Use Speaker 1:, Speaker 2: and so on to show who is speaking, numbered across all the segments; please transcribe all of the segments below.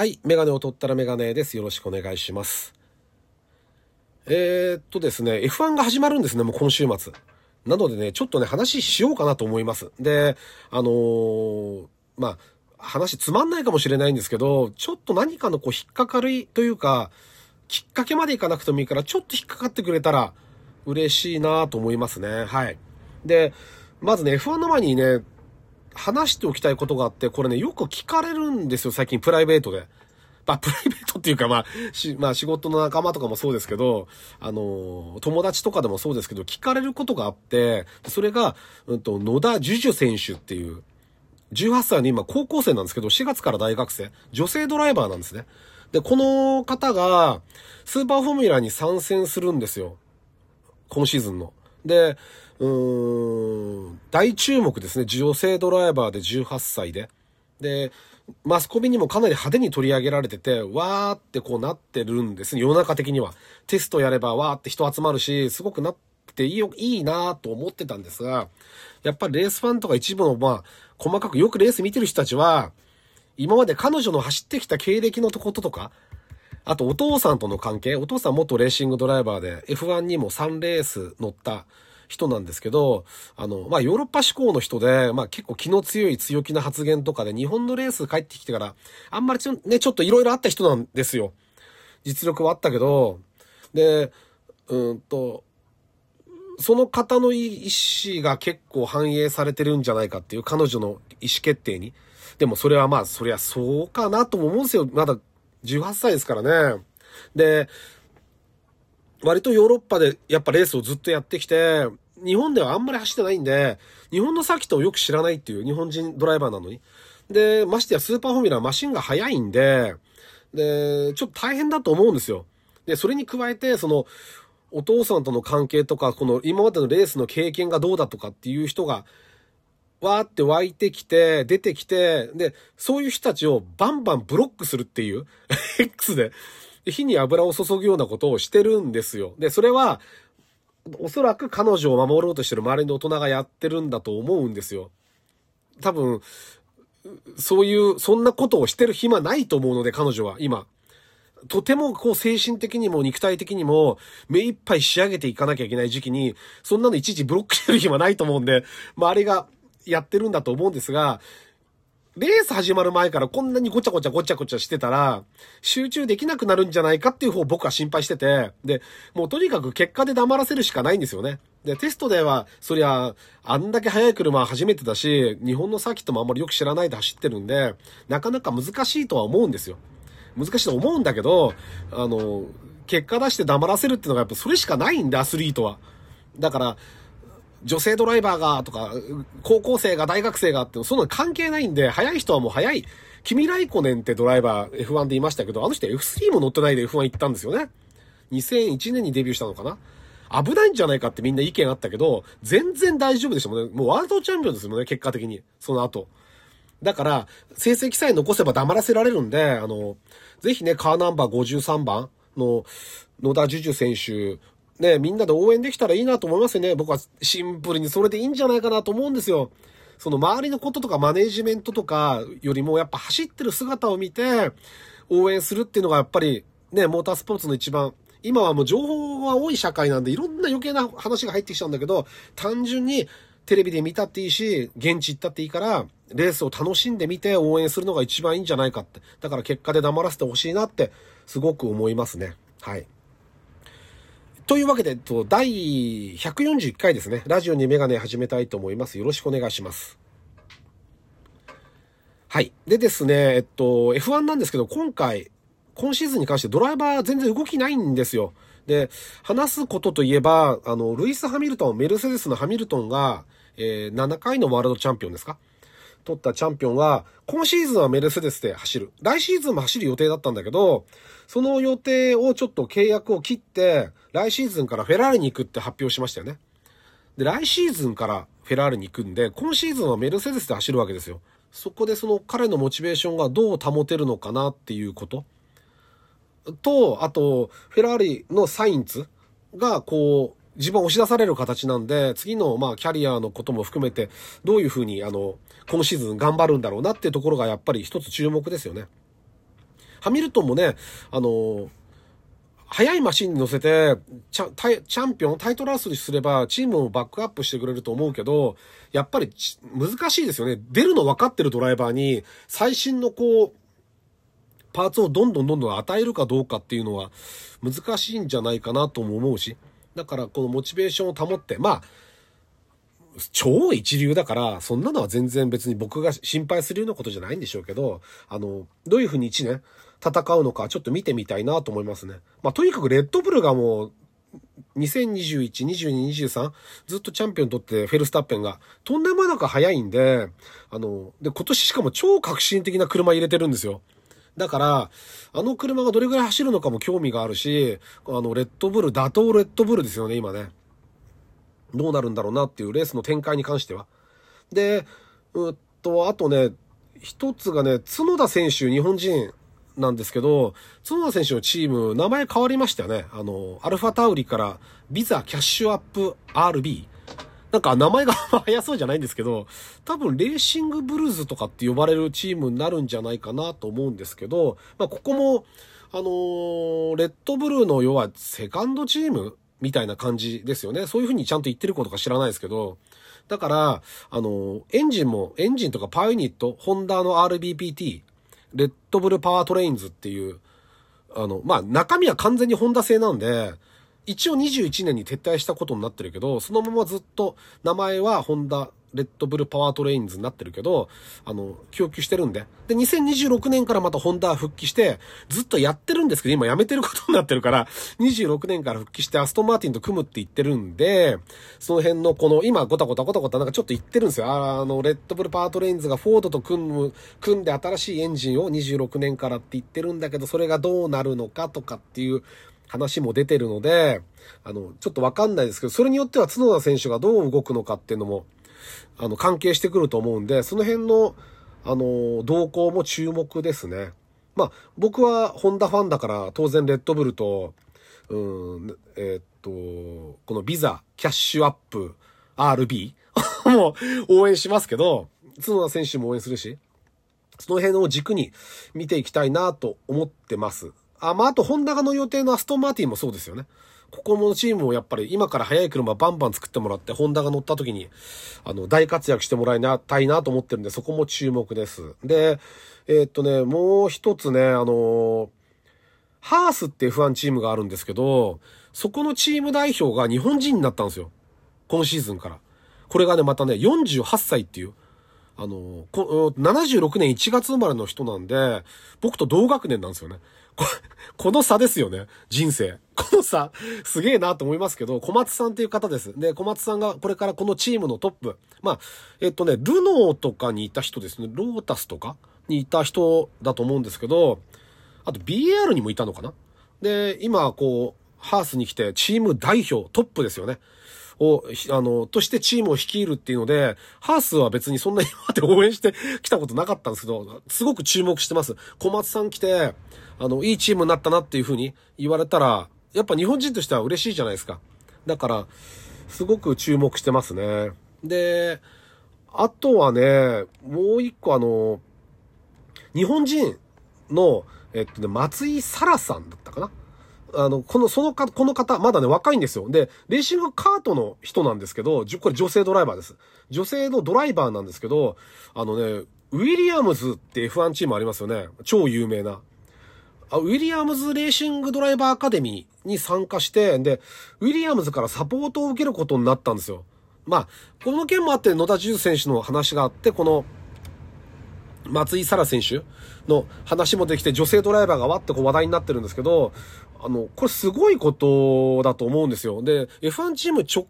Speaker 1: はい。メガネを取ったらメガネです。よろしくお願いします。えー、っとですね、F1 が始まるんですね、もう今週末。なのでね、ちょっとね、話しようかなと思います。で、あのーまあ、話つまんないかもしれないんですけど、ちょっと何かのこう引っかかりというか、きっかけまでいかなくてもいいから、ちょっと引っかかってくれたら嬉しいなと思いますね。はい。で、まずね、F1 の前にね、話しておきたいことがあって、これね、よく聞かれるんですよ、最近プライベートで。まあ、プライベートっていうか、まあ、し、まあ、仕事の仲間とかもそうですけど、あの、友達とかでもそうですけど、聞かれることがあって、それが、うんと、野田樹樹選手っていう、18歳の今高校生なんですけど、4月から大学生、女性ドライバーなんですね。で、この方が、スーパーフォーミュラに参戦するんですよ。今シーズンの。で、うーん、大注目ですね。女性ドライバーで18歳で。で、マスコミにもかなり派手に取り上げられてて、わーってこうなってるんですね。世の中的には。テストやればわーって人集まるし、すごくなっていいよ、いいなと思ってたんですが、やっぱりレースファンとか一部の、まあ、細かくよくレース見てる人たちは、今まで彼女の走ってきた経歴のこととか、あとお父さんとの関係、お父さん元レーシングドライバーで F1 にも3レース乗った人なんですけど、あの、まあ、ヨーロッパ志向の人で、まあ、結構気の強い強気な発言とかで日本のレース帰ってきてから、あんまりちょね、ちょっといろいろあった人なんですよ。実力はあったけど、で、うんと、その方の意思が結構反映されてるんじゃないかっていう彼女の意思決定に。でもそれはまあ、そりゃそうかなとも思うんですよ。まだ18歳ですからね。で、割とヨーロッパでやっぱレースをずっとやってきて、日本ではあんまり走ってないんで、日本のサーキットをよく知らないっていう日本人ドライバーなのに。で、ましてやスーパーフォーミュラーマシンが速いんで、で、ちょっと大変だと思うんですよ。で、それに加えて、その、お父さんとの関係とか、この今までのレースの経験がどうだとかっていう人が、わーって湧いてきて、出てきて、で、そういう人たちをバンバンブロックするっていう、X で、で火に油を注ぐようなことをしてるんですよ。で、それは、おそらく彼女を守ろうとしてる周りの大人がやってるんだと思うんですよ。多分、そういう、そんなことをしてる暇ないと思うので、彼女は、今。とてもこう精神的にも肉体的にも目いっぱい仕上げていかなきゃいけない時期に、そんなのいちいちブロックしてる暇ないと思うんで、周りがやってるんだと思うんですが、レース始まる前からこんなにごちゃごちゃごちゃごちゃしてたら、集中できなくなるんじゃないかっていう方を僕は心配してて、で、もうとにかく結果で黙らせるしかないんですよね。で、テストでは、そりゃ、あんだけ速い車は初めてだし、日本のサーキットもあんまりよく知らないで走ってるんで、なかなか難しいとは思うんですよ。難しいと思うんだけど、あの、結果出して黙らせるっていうのがやっぱそれしかないんで、アスリートは。だから、女性ドライバーがとか、高校生が大学生がって、そんなの関係ないんで、速い人はもう速い。君ライコネンってドライバー F1 で言いましたけど、あの人 F3 も乗ってないで F1 行ったんですよね。2001年にデビューしたのかな危ないんじゃないかってみんな意見あったけど、全然大丈夫でしたもんね。もうワールドチャンピオンですもんね、結果的に。その後。だから、成績さえ残せば黙らせられるんで、あの、ぜひね、カーナンバー53番の野田樹樹選手、ね、みんなで応援できたらいいなと思いますよね。僕はシンプルにそれでいいんじゃないかなと思うんですよ。その周りのこととかマネジメントとかよりもやっぱ走ってる姿を見て応援するっていうのがやっぱりね、モータースポーツの一番今はもう情報が多い社会なんでいろんな余計な話が入ってきちゃうんだけど、単純にテレビで見たっていいし、現地行ったっていいから、レースを楽しんでみて応援するのが一番いいんじゃないかって。だから結果で黙らせてほしいなって、すごく思いますね。はい。というわけで、と、第141回ですね。ラジオにメガネ始めたいと思います。よろしくお願いします。はい。でですね、えっと、F1 なんですけど、今回、今シーズンに関してドライバー全然動きないんですよ。で、話すことといえば、あの、ルイス・ハミルトン、メルセデスのハミルトンが、えー、7回のワールドチャンピオンですか取ったチャンピオンは、今シーズンはメルセデスで走る。来シーズンも走る予定だったんだけど、その予定をちょっと契約を切って、来シーズンからフェラーリに行くって発表しましたよね。で、来シーズンからフェラーリに行くんで、今シーズンはメルセデスで走るわけですよ。そこでその彼のモチベーションがどう保てるのかなっていうこと。と、あと、フェラーリのサインツが、こう、自分を押し出される形なんで、次の、まあ、キャリアのことも含めて、どういうふうに、あの、今シーズン頑張るんだろうなっていうところが、やっぱり一つ注目ですよね。ハミルトンもね、あの、速いマシンに乗せてチャ、チャンピオン、タイトルアスにすれば、チームをバックアップしてくれると思うけど、やっぱり難しいですよね。出るの分かってるドライバーに、最新のこう、パーツをどんどんどんどん与えるかどうかっていうのは難しいんじゃないかなとも思うし。だからこのモチベーションを保って、まあ、超一流だから、そんなのは全然別に僕が心配するようなことじゃないんでしょうけど、あの、どういうふうに1年戦うのかちょっと見てみたいなと思いますね。まあ、とにかくレッドブルがもう、2021、22、23ずっとチャンピオン取ってフェルスタッペンがとんでもなく早いんで、あの、で、今年しかも超革新的な車入れてるんですよ。だから、あの車がどれぐらい走るのかも興味があるし、あの、レッドブル、打倒レッドブルですよね、今ね。どうなるんだろうなっていうレースの展開に関しては。で、うっと、あとね、一つがね、角田選手、日本人なんですけど、角田選手のチーム、名前変わりましたよね。あの、アルファタウリからビザキャッシュアップ RB。なんか名前が早そうじゃないんですけど、多分レーシングブルーズとかって呼ばれるチームになるんじゃないかなと思うんですけど、まあここも、あのー、レッドブルーの要はセカンドチームみたいな感じですよね。そういうふうにちゃんと言ってることか知らないですけど、だから、あの、エンジンも、エンジンとかパワーユニット、ホンダの RBPT、レッドブルパワートレインズっていう、あの、まあ、中身は完全にホンダ製なんで、一応21年に撤退したことになってるけど、そのままずっと名前はホンダレッドブルパワートレインズになってるけど、あの、供給してるんで。で、2026年からまたホンダ復帰して、ずっとやってるんですけど、今やめてることになってるから、26年から復帰してアストンマーティンと組むって言ってるんで、その辺のこの、今ごたごたごたごたなんかちょっと言ってるんですよ。あの、レッドブルパワートレインズがフォードと組む、組んで新しいエンジンを26年からって言ってるんだけど、それがどうなるのかとかっていう話も出てるので、あの、ちょっとわかんないですけど、それによっては角田選手がどう動くのかっていうのも、あの、関係してくると思うんで、その辺の、あの、動向も注目ですね。まあ、僕はホンダファンだから当然レッドブルと、うん、えー、っと、このビザ、キャッシュアップ、RB も応援しますけど、角田選手も応援するし、その辺を軸に見ていきたいなと思ってます。あ、まあ、あと、ホンダがの予定のアストンマーティンもそうですよね。ここもチームをやっぱり今から速い車バンバン作ってもらって、ホンダが乗った時に、あの、大活躍してもらいたいなと思ってるんで、そこも注目です。で、えー、っとね、もう一つね、あのハースって F1 チームがあるんですけど、そこのチーム代表が日本人になったんですよ。今シーズンから。これがね、またね、48歳っていう、あのこ、76年1月生まれの人なんで、僕と同学年なんですよね。この差ですよね。人生。この差、すげえなと思いますけど、小松さんっていう方です。で、小松さんがこれからこのチームのトップ。まあ、えっとね、ルノーとかにいた人ですね。ロータスとかにいた人だと思うんですけど、あと BAR にもいたのかなで、今、こう、ハースに来てチーム代表、トップですよね。を、あの、としてチームを率いるっていうので、ハースは別にそんなに今まで応援して きたことなかったんですけど、すごく注目してます。小松さん来て、あの、いいチームになったなっていうふうに言われたら、やっぱ日本人としては嬉しいじゃないですか。だから、すごく注目してますね。で、あとはね、もう一個あの、日本人の、えっとね、松井沙羅さんだったかなあの、この、そのか、この方、まだね、若いんですよ。で、レーシングカートの人なんですけど、これ女性ドライバーです。女性のドライバーなんですけど、あのね、ウィリアムズって F1 チームありますよね。超有名な。あウィリアムズレーシングドライバーアカデミーに参加して、で、ウィリアムズからサポートを受けることになったんですよ。まあ、この件もあって野田重選手の話があって、この、松井沙羅選手の話もできて、女性ドライバーがわってこう話題になってるんですけど、あの、これすごいことだと思うんですよ。で、F1 チーム直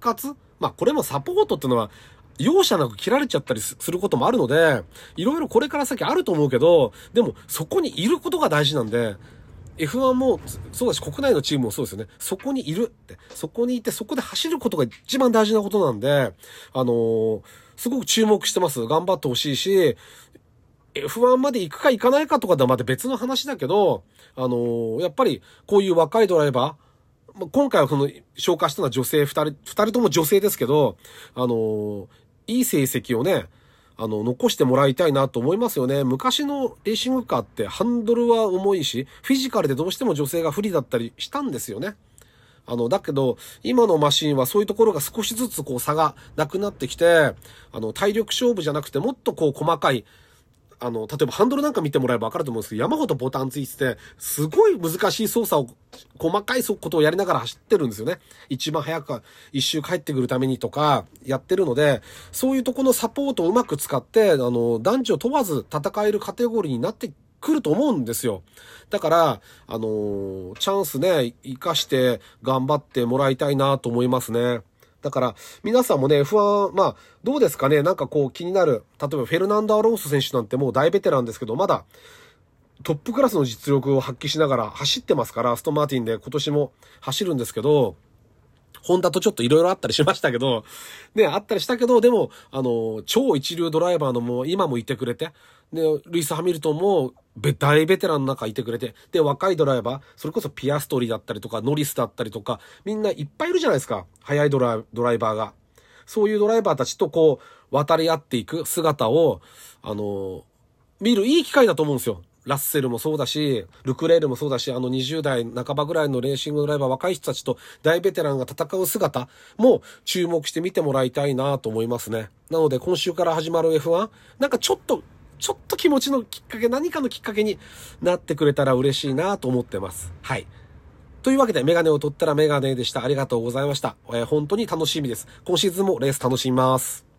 Speaker 1: 轄まあ、これもサポートっていうのは、容赦なく切られちゃったりすることもあるので、いろいろこれから先あると思うけど、でも、そこにいることが大事なんで、F1 もそうだし、国内のチームもそうですよね。そこにいるって。そこにいて、そこで走ることが一番大事なことなんで、あのー、すごく注目してます。頑張ってほしいし、F1 まで行くか行かないかとかではまた別の話だけど、あのー、やっぱりこういう若いドライバー、今回はこの紹介したのは女性二人、二人とも女性ですけど、あのー、いい成績をね、あの、残してもらいたいなと思いますよね。昔のレーシングカーってハンドルは重いし、フィジカルでどうしても女性が不利だったりしたんですよね。あの、だけど、今のマシンはそういうところが少しずつこう差がなくなってきて、あの、体力勝負じゃなくてもっとこう細かい、あの、例えばハンドルなんか見てもらえばわかると思うんですけど、山ほどボタンついてて、すごい難しい操作を、細かいことをやりながら走ってるんですよね。一番早く一周帰ってくるためにとか、やってるので、そういうとこのサポートをうまく使って、あの、男女問わず戦えるカテゴリーになって来ると思うんですよ。だから、あのー、チャンスね、活かして頑張ってもらいたいなと思いますね。だから、皆さんもね、F1、まあ、どうですかね？なんかこう気になる。例えばフェルナンド・アローソ選手なんてもう大ベテランですけど、まだ、トップクラスの実力を発揮しながら走ってますから、ストマーティンで今年も走るんですけど、ホンダとちょっと色々あったりしましたけど、ね、あったりしたけど、でも、あの、超一流ドライバーのもう今もいてくれて、で、ルイス・ハミルトンも、大ベテランの中いてくれて、で、若いドライバー、それこそピアストリーだったりとか、ノリスだったりとか、みんないっぱいいるじゃないですか。速いドラドライバーが。そういうドライバーたちとこう、渡り合っていく姿を、あの、見るいい機会だと思うんですよ。ラッセルもそうだし、ルクレールもそうだし、あの20代半ばぐらいのレーシングドライバー若い人たちと大ベテランが戦う姿も注目して見てもらいたいなと思いますね。なので今週から始まる F1、なんかちょっと、ちょっと気持ちのきっかけ、何かのきっかけになってくれたら嬉しいなと思ってます。はい。というわけで、メガネを取ったらメガネでした。ありがとうございました。えー、本当に楽しみです。今シーズンもレース楽しみます。